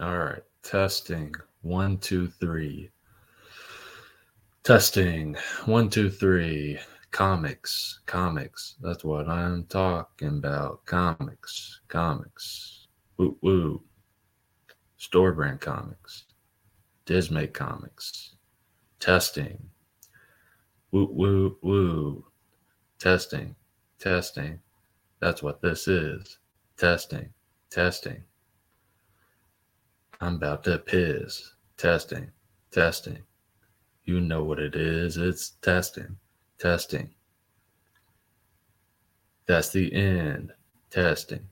All right. Testing. One, two, three. Testing. One, two, three. Comics. Comics. That's what I'm talking about. Comics. Comics. Woo woo. Store brand comics. Dismay comics. Testing. Woo woo woo. Testing. Testing. That's what this is. Testing. Testing. I'm about to piss. Testing. Testing. You know what it is. It's testing. Testing. That's the end. Testing.